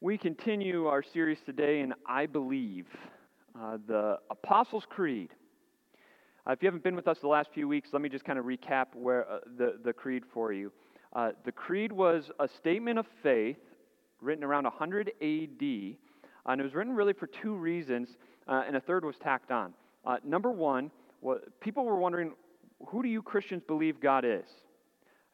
We continue our series today in I Believe, uh, the Apostles' Creed. Uh, if you haven't been with us the last few weeks, let me just kind of recap where uh, the, the creed for you. Uh, the creed was a statement of faith written around 100 AD, uh, and it was written really for two reasons, uh, and a third was tacked on. number one, people were wondering, who do you Christians believe God is?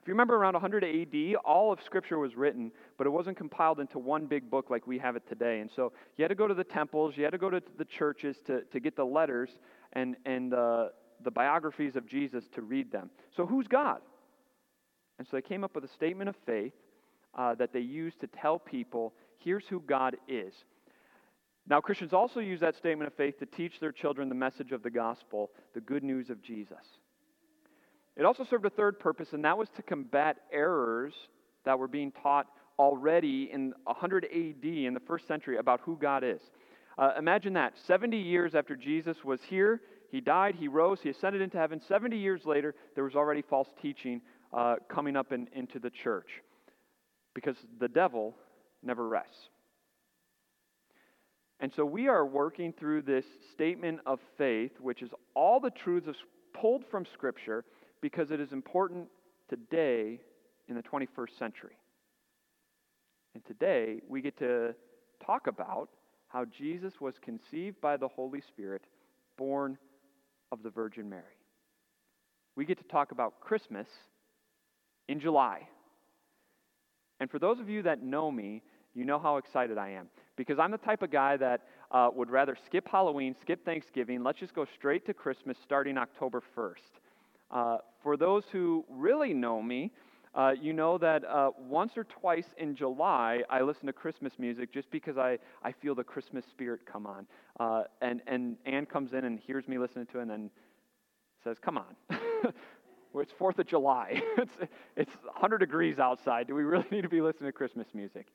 If you remember around 100 AD, all of Scripture was written, but it wasn't compiled into one big book like we have it today. And so you had to go to the temples, you had to go to the churches to, to get the letters and, and uh, the biographies of Jesus to read them. So who's God? And so they came up with a statement of faith uh, that they used to tell people here's who God is. Now, Christians also use that statement of faith to teach their children the message of the gospel, the good news of Jesus. It also served a third purpose, and that was to combat errors that were being taught already in 100 AD in the first century about who God is. Uh, imagine that 70 years after Jesus was here, he died, he rose, he ascended into heaven. 70 years later, there was already false teaching uh, coming up in, into the church because the devil never rests. And so we are working through this statement of faith, which is all the truths pulled from Scripture because it is important today in the 21st century. And today we get to talk about how Jesus was conceived by the Holy Spirit, born of the Virgin Mary. We get to talk about Christmas in July. And for those of you that know me, you know how excited I am. Because I'm the type of guy that uh, would rather skip Halloween, skip Thanksgiving, let's just go straight to Christmas starting October 1st. Uh, for those who really know me, uh, you know that uh, once or twice in July, I listen to Christmas music just because I, I feel the Christmas spirit come on. Uh, and, and Anne comes in and hears me listening to it and then says, Come on. it's 4th of July. it's, it's 100 degrees outside. Do we really need to be listening to Christmas music?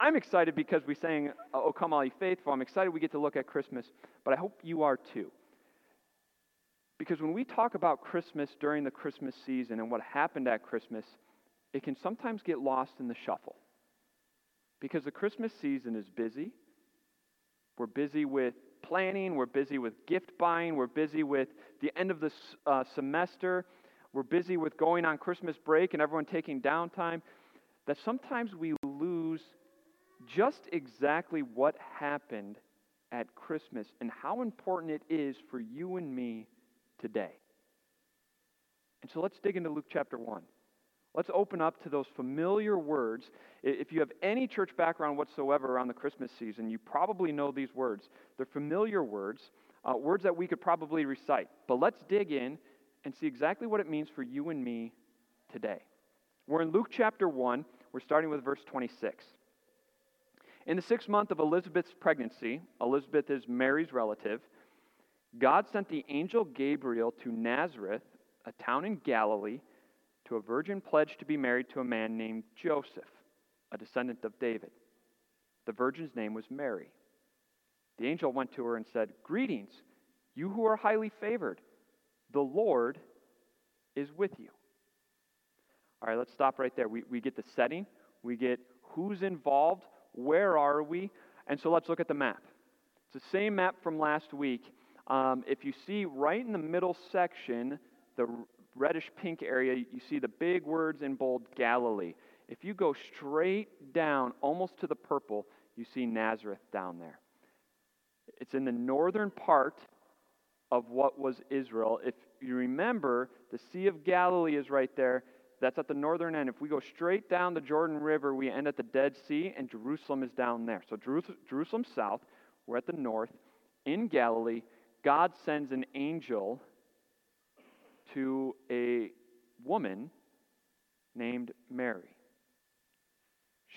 I'm excited because we sang, Oh, come all ye faithful. I'm excited we get to look at Christmas, but I hope you are too. Because when we talk about Christmas during the Christmas season and what happened at Christmas, it can sometimes get lost in the shuffle. Because the Christmas season is busy. We're busy with planning, we're busy with gift buying, we're busy with the end of the uh, semester, we're busy with going on Christmas break and everyone taking downtime, that sometimes we lose just exactly what happened at Christmas and how important it is for you and me today. And so let's dig into Luke chapter 1. Let's open up to those familiar words. If you have any church background whatsoever around the Christmas season, you probably know these words. They're familiar words, uh, words that we could probably recite. But let's dig in and see exactly what it means for you and me today. We're in Luke chapter 1. We're starting with verse 26. In the sixth month of Elizabeth's pregnancy, Elizabeth is Mary's relative. God sent the angel Gabriel to Nazareth, a town in Galilee, to a virgin pledged to be married to a man named Joseph, a descendant of David. The virgin's name was Mary. The angel went to her and said, Greetings, you who are highly favored. The Lord is with you. All right, let's stop right there. We, we get the setting, we get who's involved, where are we, and so let's look at the map. It's the same map from last week. Um, if you see right in the middle section, the reddish pink area, you see the big words in bold Galilee. If you go straight down, almost to the purple, you see Nazareth down there. It's in the northern part of what was Israel. If you remember, the Sea of Galilee is right there. That's at the northern end. If we go straight down the Jordan River, we end at the Dead Sea, and Jerusalem is down there. So Jerusalem south, we're at the north, in Galilee. God sends an angel to a woman named Mary.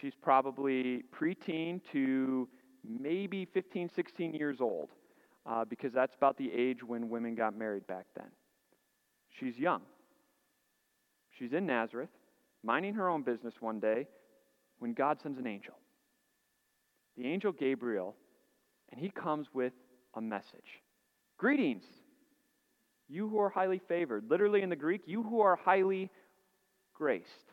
She's probably preteen to maybe 15, 16 years old, uh, because that's about the age when women got married back then. She's young. She's in Nazareth, minding her own business one day, when God sends an angel. The angel Gabriel, and he comes with a message. Greetings, you who are highly favored. Literally in the Greek, you who are highly graced.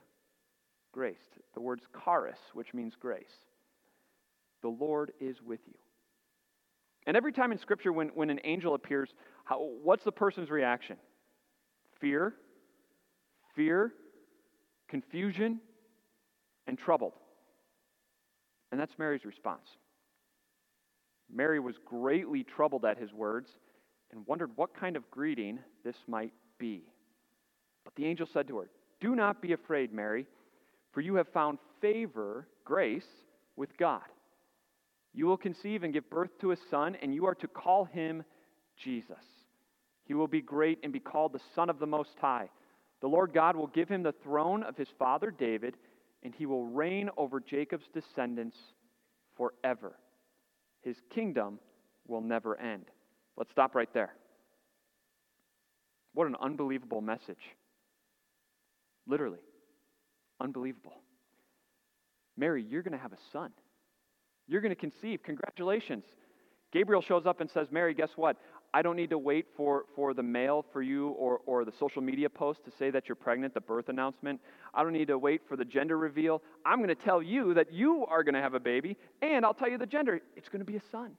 Graced. The word's charis, which means grace. The Lord is with you. And every time in Scripture when, when an angel appears, how, what's the person's reaction? Fear, fear, confusion, and troubled. And that's Mary's response. Mary was greatly troubled at his words and wondered what kind of greeting this might be. But the angel said to her, Do not be afraid, Mary, for you have found favor, grace, with God. You will conceive and give birth to a son, and you are to call him Jesus. He will be great and be called the Son of the Most High. The Lord God will give him the throne of his father David, and he will reign over Jacob's descendants forever. His kingdom will never end. Let's stop right there. What an unbelievable message. Literally, unbelievable. Mary, you're going to have a son. You're going to conceive. Congratulations. Gabriel shows up and says, Mary, guess what? I don't need to wait for, for the mail for you or, or the social media post to say that you're pregnant, the birth announcement. I don't need to wait for the gender reveal. I'm going to tell you that you are going to have a baby, and I'll tell you the gender. It's going to be a son.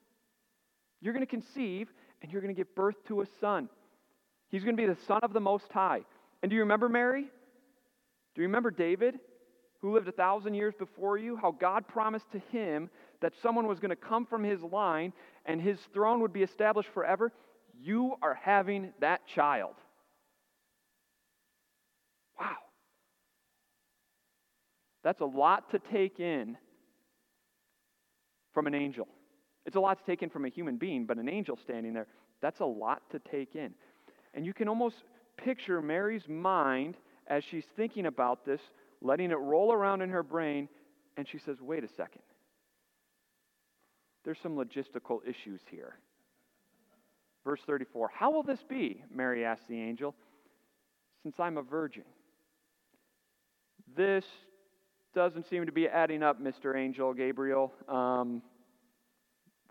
You're going to conceive, and you're going to give birth to a son. He's going to be the son of the Most High. And do you remember Mary? Do you remember David, who lived a thousand years before you? How God promised to him that someone was going to come from his line and his throne would be established forever, you are having that child. Wow. That's a lot to take in from an angel. It's a lot to take in from a human being, but an angel standing there, that's a lot to take in. And you can almost picture Mary's mind as she's thinking about this, letting it roll around in her brain, and she says, Wait a second there's some logistical issues here. Verse 34 How will this be? Mary asked the angel, since I'm a virgin. This doesn't seem to be adding up, Mr. Angel Gabriel. Um,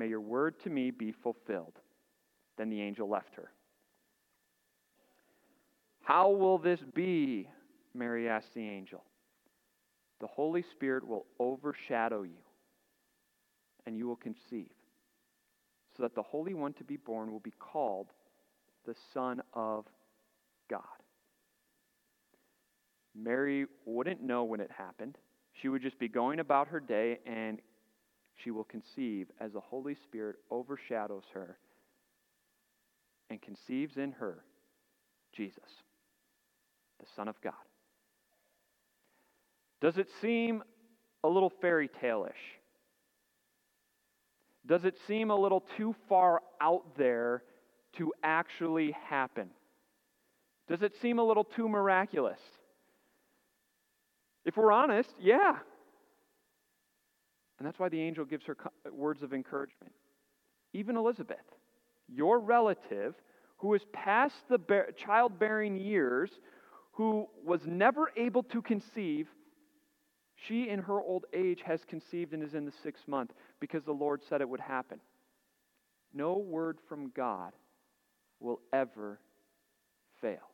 May your word to me be fulfilled. Then the angel left her. How will this be? Mary asked the angel. The Holy Spirit will overshadow you, and you will conceive so that the Holy One to be born will be called the Son of God. Mary wouldn't know when it happened. She would just be going about her day, and she will conceive as the Holy Spirit overshadows her and conceives in her Jesus, the Son of God. Does it seem a little fairy tale ish? Does it seem a little too far out there to actually happen? Does it seem a little too miraculous? If we're honest, yeah. And that's why the angel gives her uh, words of encouragement. Even Elizabeth, your relative, who is past the childbearing years, who was never able to conceive, she, in her old age, has conceived and is in the sixth month because the Lord said it would happen. No word from God will ever fail.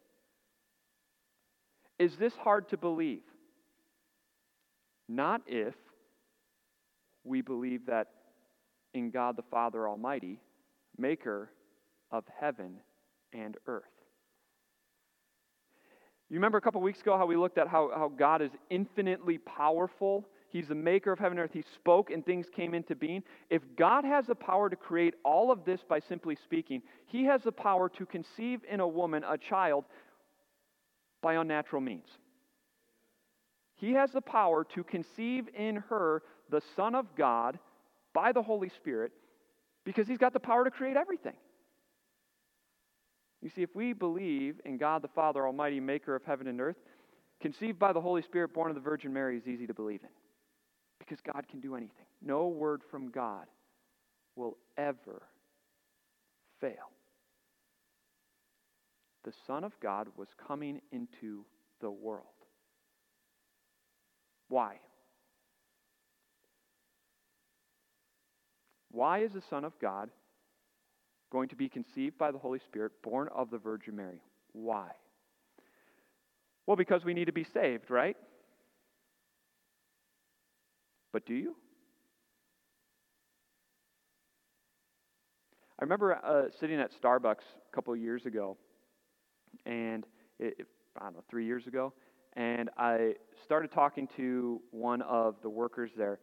Is this hard to believe? Not if we believe that in God the Father Almighty, maker of heaven and earth. You remember a couple weeks ago how we looked at how, how God is infinitely powerful? He's the maker of heaven and earth. He spoke and things came into being. If God has the power to create all of this by simply speaking, He has the power to conceive in a woman a child by unnatural means. He has the power to conceive in her the Son of God by the Holy Spirit because He's got the power to create everything. You see, if we believe in God the Father Almighty, maker of heaven and earth, conceived by the Holy Spirit, born of the Virgin Mary is easy to believe in Because God can do anything. No word from God will ever fail. The Son of God was coming into the world. Why? Why is the Son of God going to be conceived by the Holy Spirit, born of the Virgin Mary? Why? Well, because we need to be saved, right? But do you? I remember uh, sitting at Starbucks a couple years ago, and it, I don't know, three years ago, and I started talking to one of the workers there,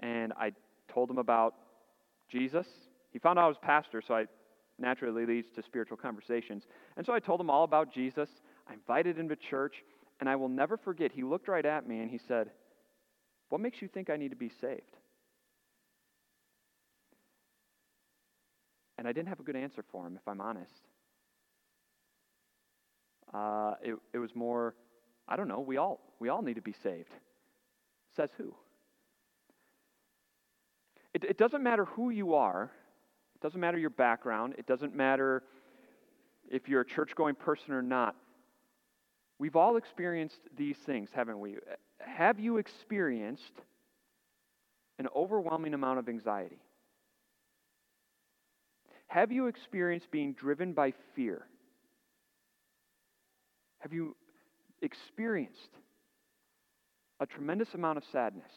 and I told him about Jesus. He found out I was pastor, so I naturally leads to spiritual conversations. And so I told him all about Jesus. I invited him to church, and I will never forget. He looked right at me and he said, What makes you think I need to be saved? And I didn't have a good answer for him, if I'm honest. Uh, it, it was more, I don't know, we all, we all need to be saved. Says who? It, it doesn't matter who you are, it doesn't matter your background, it doesn't matter if you're a church going person or not. We've all experienced these things, haven't we? Have you experienced an overwhelming amount of anxiety? Have you experienced being driven by fear? Have you experienced a tremendous amount of sadness?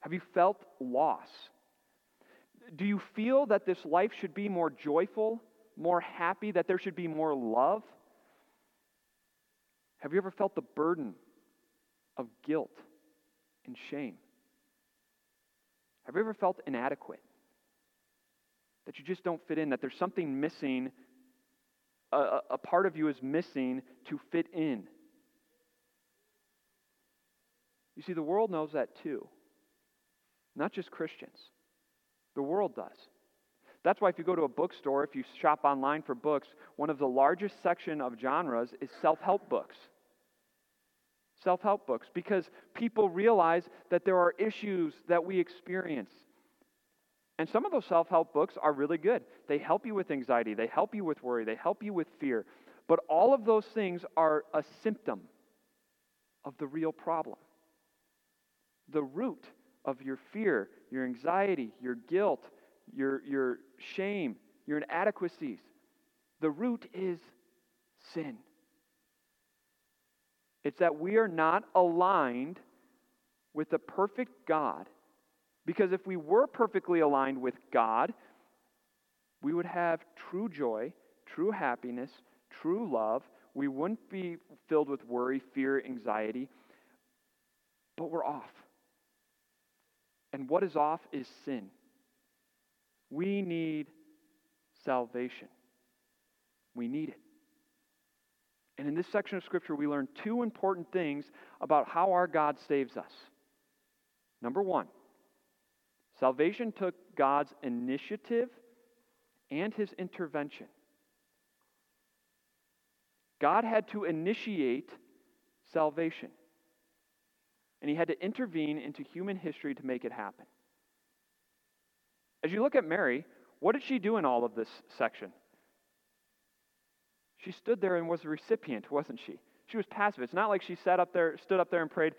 Have you felt loss? Do you feel that this life should be more joyful, more happy, that there should be more love? Have you ever felt the burden of guilt and shame? Have you ever felt inadequate? That you just don't fit in, that there's something missing a, a part of you is missing to fit in. You see, the world knows that too. Not just Christians. The world does. That's why if you go to a bookstore, if you shop online for books, one of the largest section of genres is self-help books. Self-help books because people realize that there are issues that we experience and some of those self help books are really good. They help you with anxiety, they help you with worry, they help you with fear. But all of those things are a symptom of the real problem. The root of your fear, your anxiety, your guilt, your, your shame, your inadequacies, the root is sin. It's that we are not aligned with the perfect God because if we were perfectly aligned with God, we would have true joy, true happiness, true love. We wouldn't be filled with worry, fear, anxiety. But we're off. And what is off is sin. We need salvation. We need it. And in this section of Scripture, we learn two important things about how our God saves us. Number one, Salvation took God's initiative and his intervention. God had to initiate salvation, and he had to intervene into human history to make it happen. As you look at Mary, what did she do in all of this section? She stood there and was a recipient, wasn't she? She was passive. It's not like she sat up there, stood up there and prayed,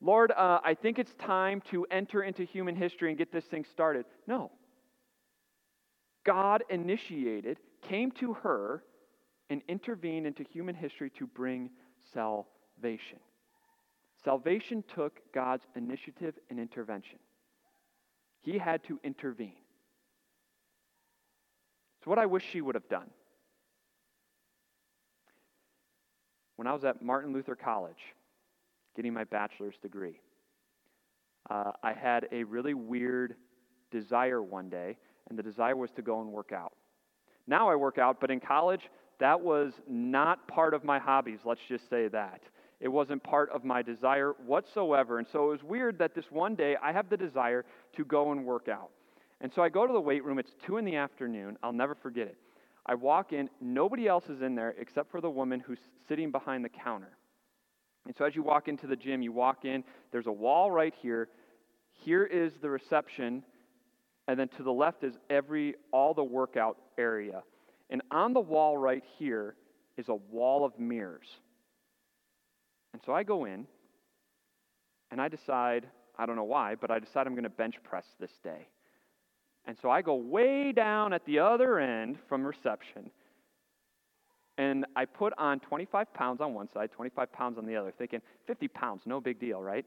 Lord, uh, I think it's time to enter into human history and get this thing started. No. God initiated, came to her, and intervened into human history to bring salvation. Salvation took God's initiative and intervention. He had to intervene. It's what I wish she would have done. When I was at Martin Luther College, getting my bachelor's degree. Uh, I had a really weird desire one day, and the desire was to go and work out. Now I work out, but in college, that was not part of my hobbies, let's just say that. It wasn't part of my desire whatsoever. And so it was weird that this one day I have the desire to go and work out. And so I go to the weight room. It's 2 in the afternoon. I'll never forget it. I walk in. Nobody else is in there except for the woman who's sitting behind the counter. And so as you walk into the gym, you walk in, there's a wall right here. Here is the reception, and then to the left is every all the workout area. And on the wall right here is a wall of mirrors. And so I go in and I decide, I don't know why, but I decide I'm going to bench press this day. And so I go way down at the other end from reception and I put on 25 pounds on one side, 25 pounds on the other, thinking 50 pounds, no big deal, right?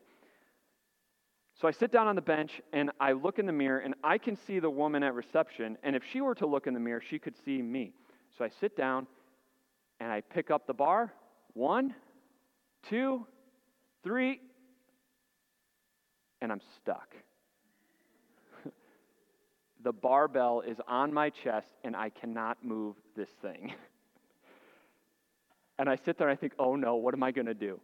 So I sit down on the bench and I look in the mirror and I can see the woman at reception. And if she were to look in the mirror, she could see me. So I sit down and I pick up the bar. One, two, three, and I'm stuck. the barbell is on my chest and I cannot move this thing. And I sit there and I think, oh no, what am I going to do?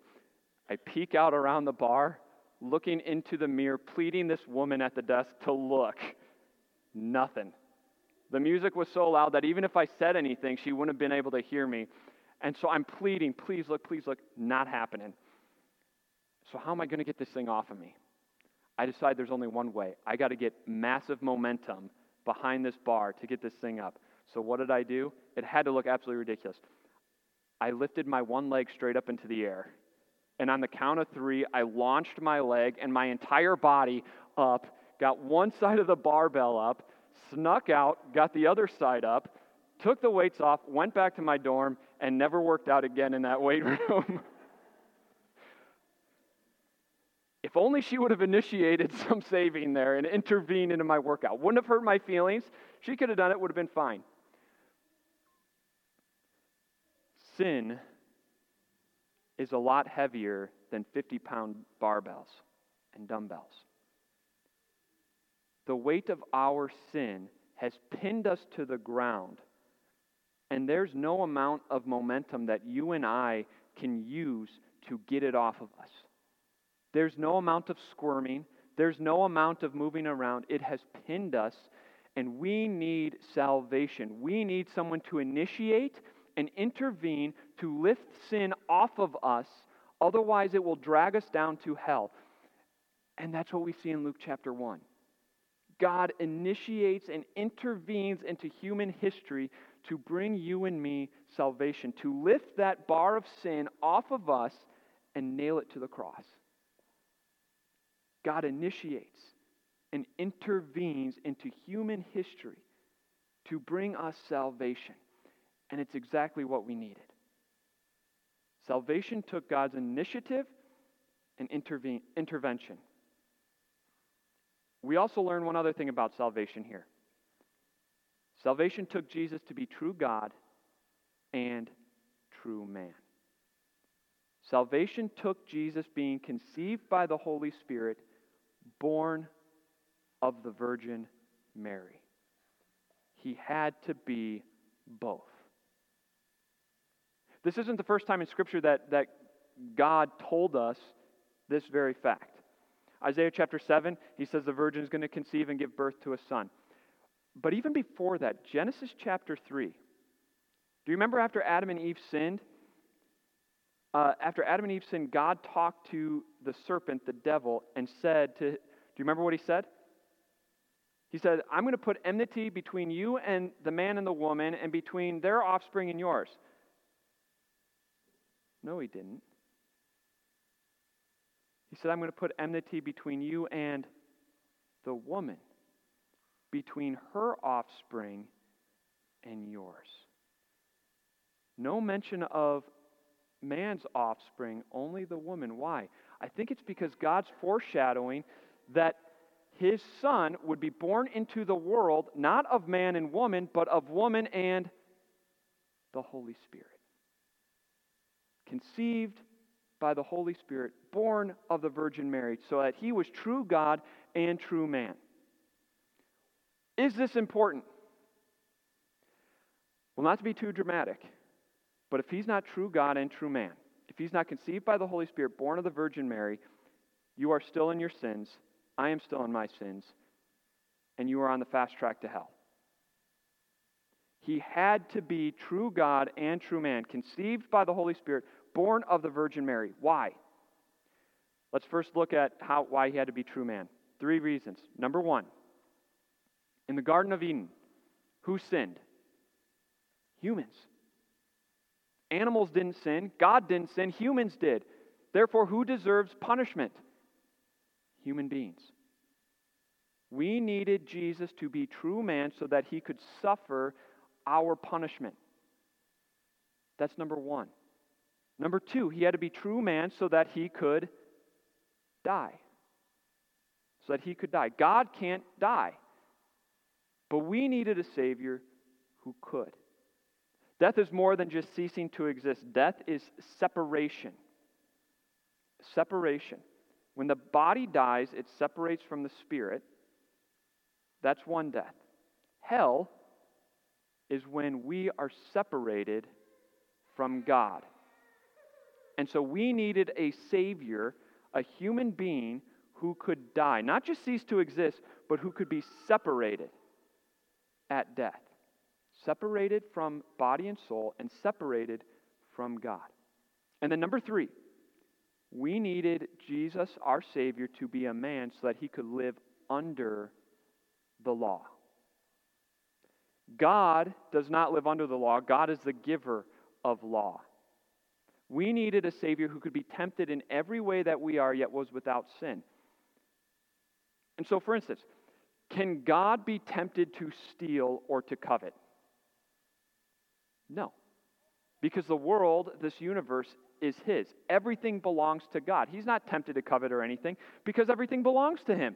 I peek out around the bar, looking into the mirror, pleading this woman at the desk to look. Nothing. The music was so loud that even if I said anything, she wouldn't have been able to hear me. And so I'm pleading, please look, please look. Not happening. So, how am I going to get this thing off of me? I decide there's only one way. I got to get massive momentum behind this bar to get this thing up. So, what did I do? It had to look absolutely ridiculous. I lifted my one leg straight up into the air. And on the count of three, I launched my leg and my entire body up, got one side of the barbell up, snuck out, got the other side up, took the weights off, went back to my dorm, and never worked out again in that weight room. if only she would have initiated some saving there and intervened into my workout. Wouldn't have hurt my feelings. She could have done it, would have been fine. Sin is a lot heavier than 50 pound barbells and dumbbells. The weight of our sin has pinned us to the ground, and there's no amount of momentum that you and I can use to get it off of us. There's no amount of squirming, there's no amount of moving around. It has pinned us, and we need salvation. We need someone to initiate and intervene to lift sin off of us. Otherwise, it will drag us down to hell. And that's what we see in Luke chapter 1. God initiates and intervenes into human history to bring you and me salvation, to lift that bar of sin off of us and nail it to the cross. God initiates and intervenes into human history to bring us salvation. And it's exactly what we needed. Salvation took God's initiative and intervention. We also learn one other thing about salvation here. Salvation took Jesus to be true God and true man. Salvation took Jesus being conceived by the Holy Spirit, born of the Virgin Mary. He had to be both. This isn't the first time in Scripture that, that God told us this very fact. Isaiah chapter 7, he says the virgin is going to conceive and give birth to a son. But even before that, Genesis chapter 3, do you remember after Adam and Eve sinned? Uh, after Adam and Eve sinned, God talked to the serpent, the devil, and said to, do you remember what he said? He said, I'm going to put enmity between you and the man and the woman, and between their offspring and yours. No, he didn't. He said, I'm going to put enmity between you and the woman, between her offspring and yours. No mention of man's offspring, only the woman. Why? I think it's because God's foreshadowing that his son would be born into the world, not of man and woman, but of woman and the Holy Spirit conceived by the Holy Spirit, born of the Virgin Mary, so that he was true God and true man. Is this important? Well, not to be too dramatic, but if he's not true God and true man, if he's not conceived by the Holy Spirit, born of the Virgin Mary, you are still in your sins. I am still in my sins. And you are on the fast track to hell. He had to be true God and true man, conceived by the Holy Spirit, born of the Virgin Mary. Why? Let's first look at how, why he had to be true man. Three reasons. Number one, in the Garden of Eden, who sinned? Humans. Animals didn't sin, God didn't sin, humans did. Therefore, who deserves punishment? Human beings. We needed Jesus to be true man so that he could suffer our punishment. That's number one. Number two, he had to be true man so that he could die. So that he could die. God can't die. But we needed a Savior who could. Death is more than just ceasing to exist, death is separation. Separation. When the body dies, it separates from the spirit. That's one death. Hell is when we are separated from God. And so we needed a Savior, a human being who could die, not just cease to exist, but who could be separated at death. Separated from body and soul and separated from God. And then, number three, we needed Jesus, our Savior, to be a man so that he could live under the law. God does not live under the law, God is the giver of law. We needed a Savior who could be tempted in every way that we are, yet was without sin. And so, for instance, can God be tempted to steal or to covet? No. Because the world, this universe, is His. Everything belongs to God. He's not tempted to covet or anything because everything belongs to Him.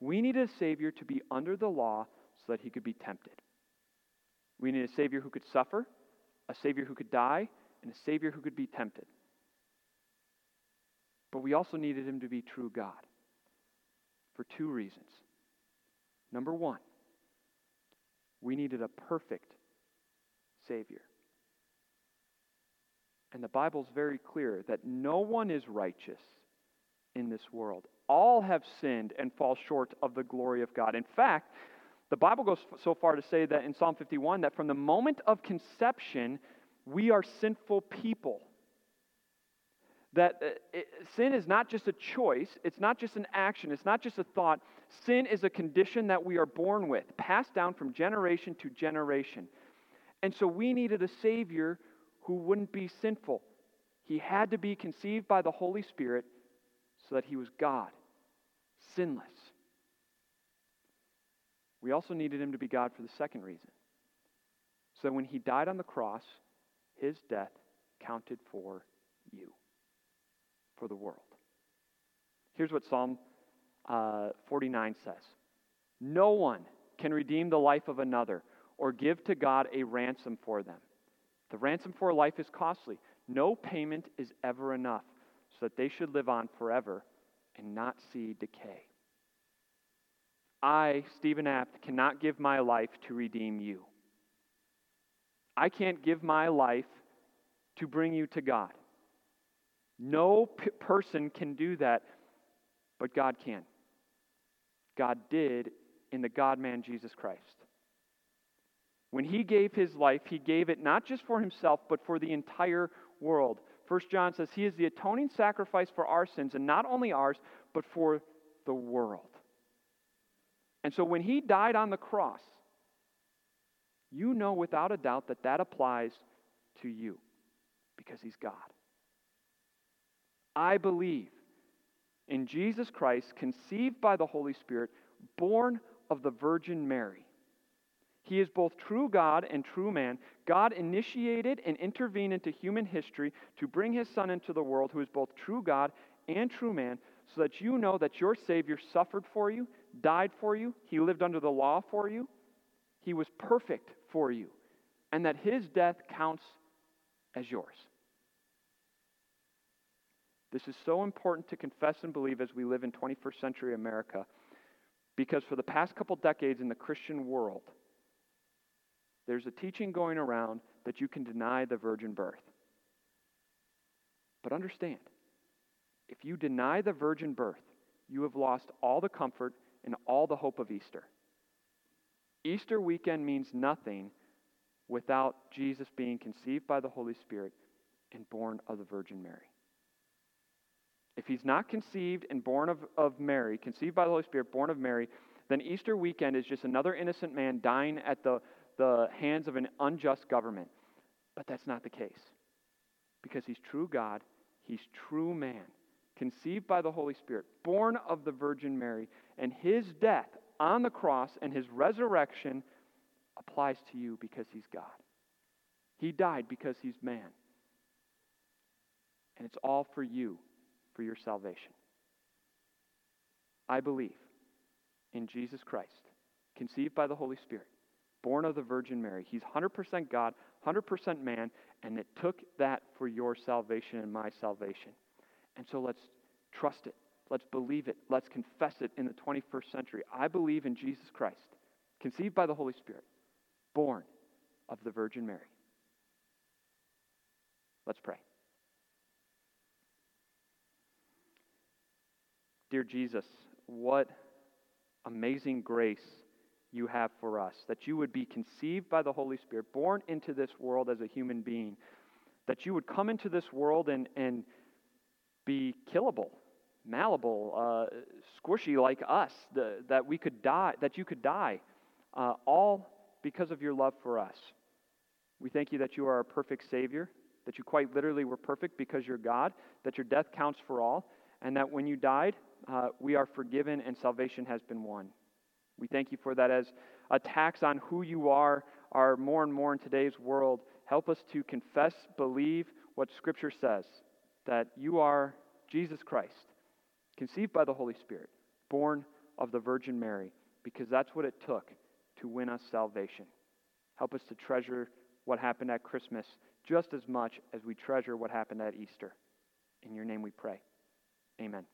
We need a Savior to be under the law so that He could be tempted. We need a Savior who could suffer, a Savior who could die, and a Savior who could be tempted. But we also needed Him to be true God for two reasons. Number one, we needed a perfect Savior. And the Bible's very clear that no one is righteous in this world. All have sinned and fall short of the glory of God. In fact, the Bible goes so far to say that in Psalm 51 that from the moment of conception, we are sinful people. That uh, sin is not just a choice, it's not just an action, it's not just a thought. Sin is a condition that we are born with, passed down from generation to generation. And so we needed a Savior who wouldn't be sinful. He had to be conceived by the Holy Spirit so that he was God, sinless. We also needed him to be God for the second reason. So that when he died on the cross, his death counted for you, for the world. Here's what Psalm uh, 49 says No one can redeem the life of another or give to God a ransom for them. The ransom for life is costly. No payment is ever enough so that they should live on forever and not see decay. I, Stephen Apt, cannot give my life to redeem you. I can't give my life to bring you to God. No p- person can do that, but God can. God did in the God man Jesus Christ. When he gave his life, he gave it not just for himself, but for the entire world. First John says he is the atoning sacrifice for our sins, and not only ours, but for the world. And so when he died on the cross, you know without a doubt that that applies to you because he's God. I believe in Jesus Christ, conceived by the Holy Spirit, born of the Virgin Mary. He is both true God and true man. God initiated and intervened into human history to bring his Son into the world, who is both true God and true man, so that you know that your Savior suffered for you, died for you, he lived under the law for you, he was perfect for you, and that his death counts as yours. This is so important to confess and believe as we live in 21st century America because for the past couple decades in the Christian world, there's a teaching going around that you can deny the virgin birth. But understand, if you deny the virgin birth, you have lost all the comfort and all the hope of Easter. Easter weekend means nothing without Jesus being conceived by the Holy Spirit and born of the Virgin Mary. if he's not conceived and born of, of Mary, conceived by the Holy Spirit, born of Mary, then Easter weekend is just another innocent man dying at the, the hands of an unjust government. But that's not the case. Because he's true God, he's true man, conceived by the Holy Spirit, born of the Virgin Mary, and his death on the cross and his resurrection applies to you because he's God. He died because he's man. And it's all for you, for your salvation. I believe in Jesus Christ, conceived by the Holy Spirit, born of the Virgin Mary. He's 100% God, 100% man, and it took that for your salvation and my salvation. And so let's trust it. Let's believe it. Let's confess it in the 21st century. I believe in Jesus Christ, conceived by the Holy Spirit, born of the Virgin Mary. Let's pray. Dear Jesus, what amazing grace you have for us, that you would be conceived by the Holy Spirit, born into this world as a human being, that you would come into this world and, and be killable, malleable, uh, squishy like us, the, that we could die, that you could die, uh, all because of your love for us. We thank you that you are a perfect Savior, that you quite literally were perfect because you're God, that your death counts for all, and that when you died, uh, we are forgiven and salvation has been won. We thank you for that as attacks on who you are are more and more in today's world. Help us to confess, believe what Scripture says that you are Jesus Christ, conceived by the Holy Spirit, born of the Virgin Mary, because that's what it took to win us salvation. Help us to treasure what happened at Christmas just as much as we treasure what happened at Easter. In your name we pray. Amen.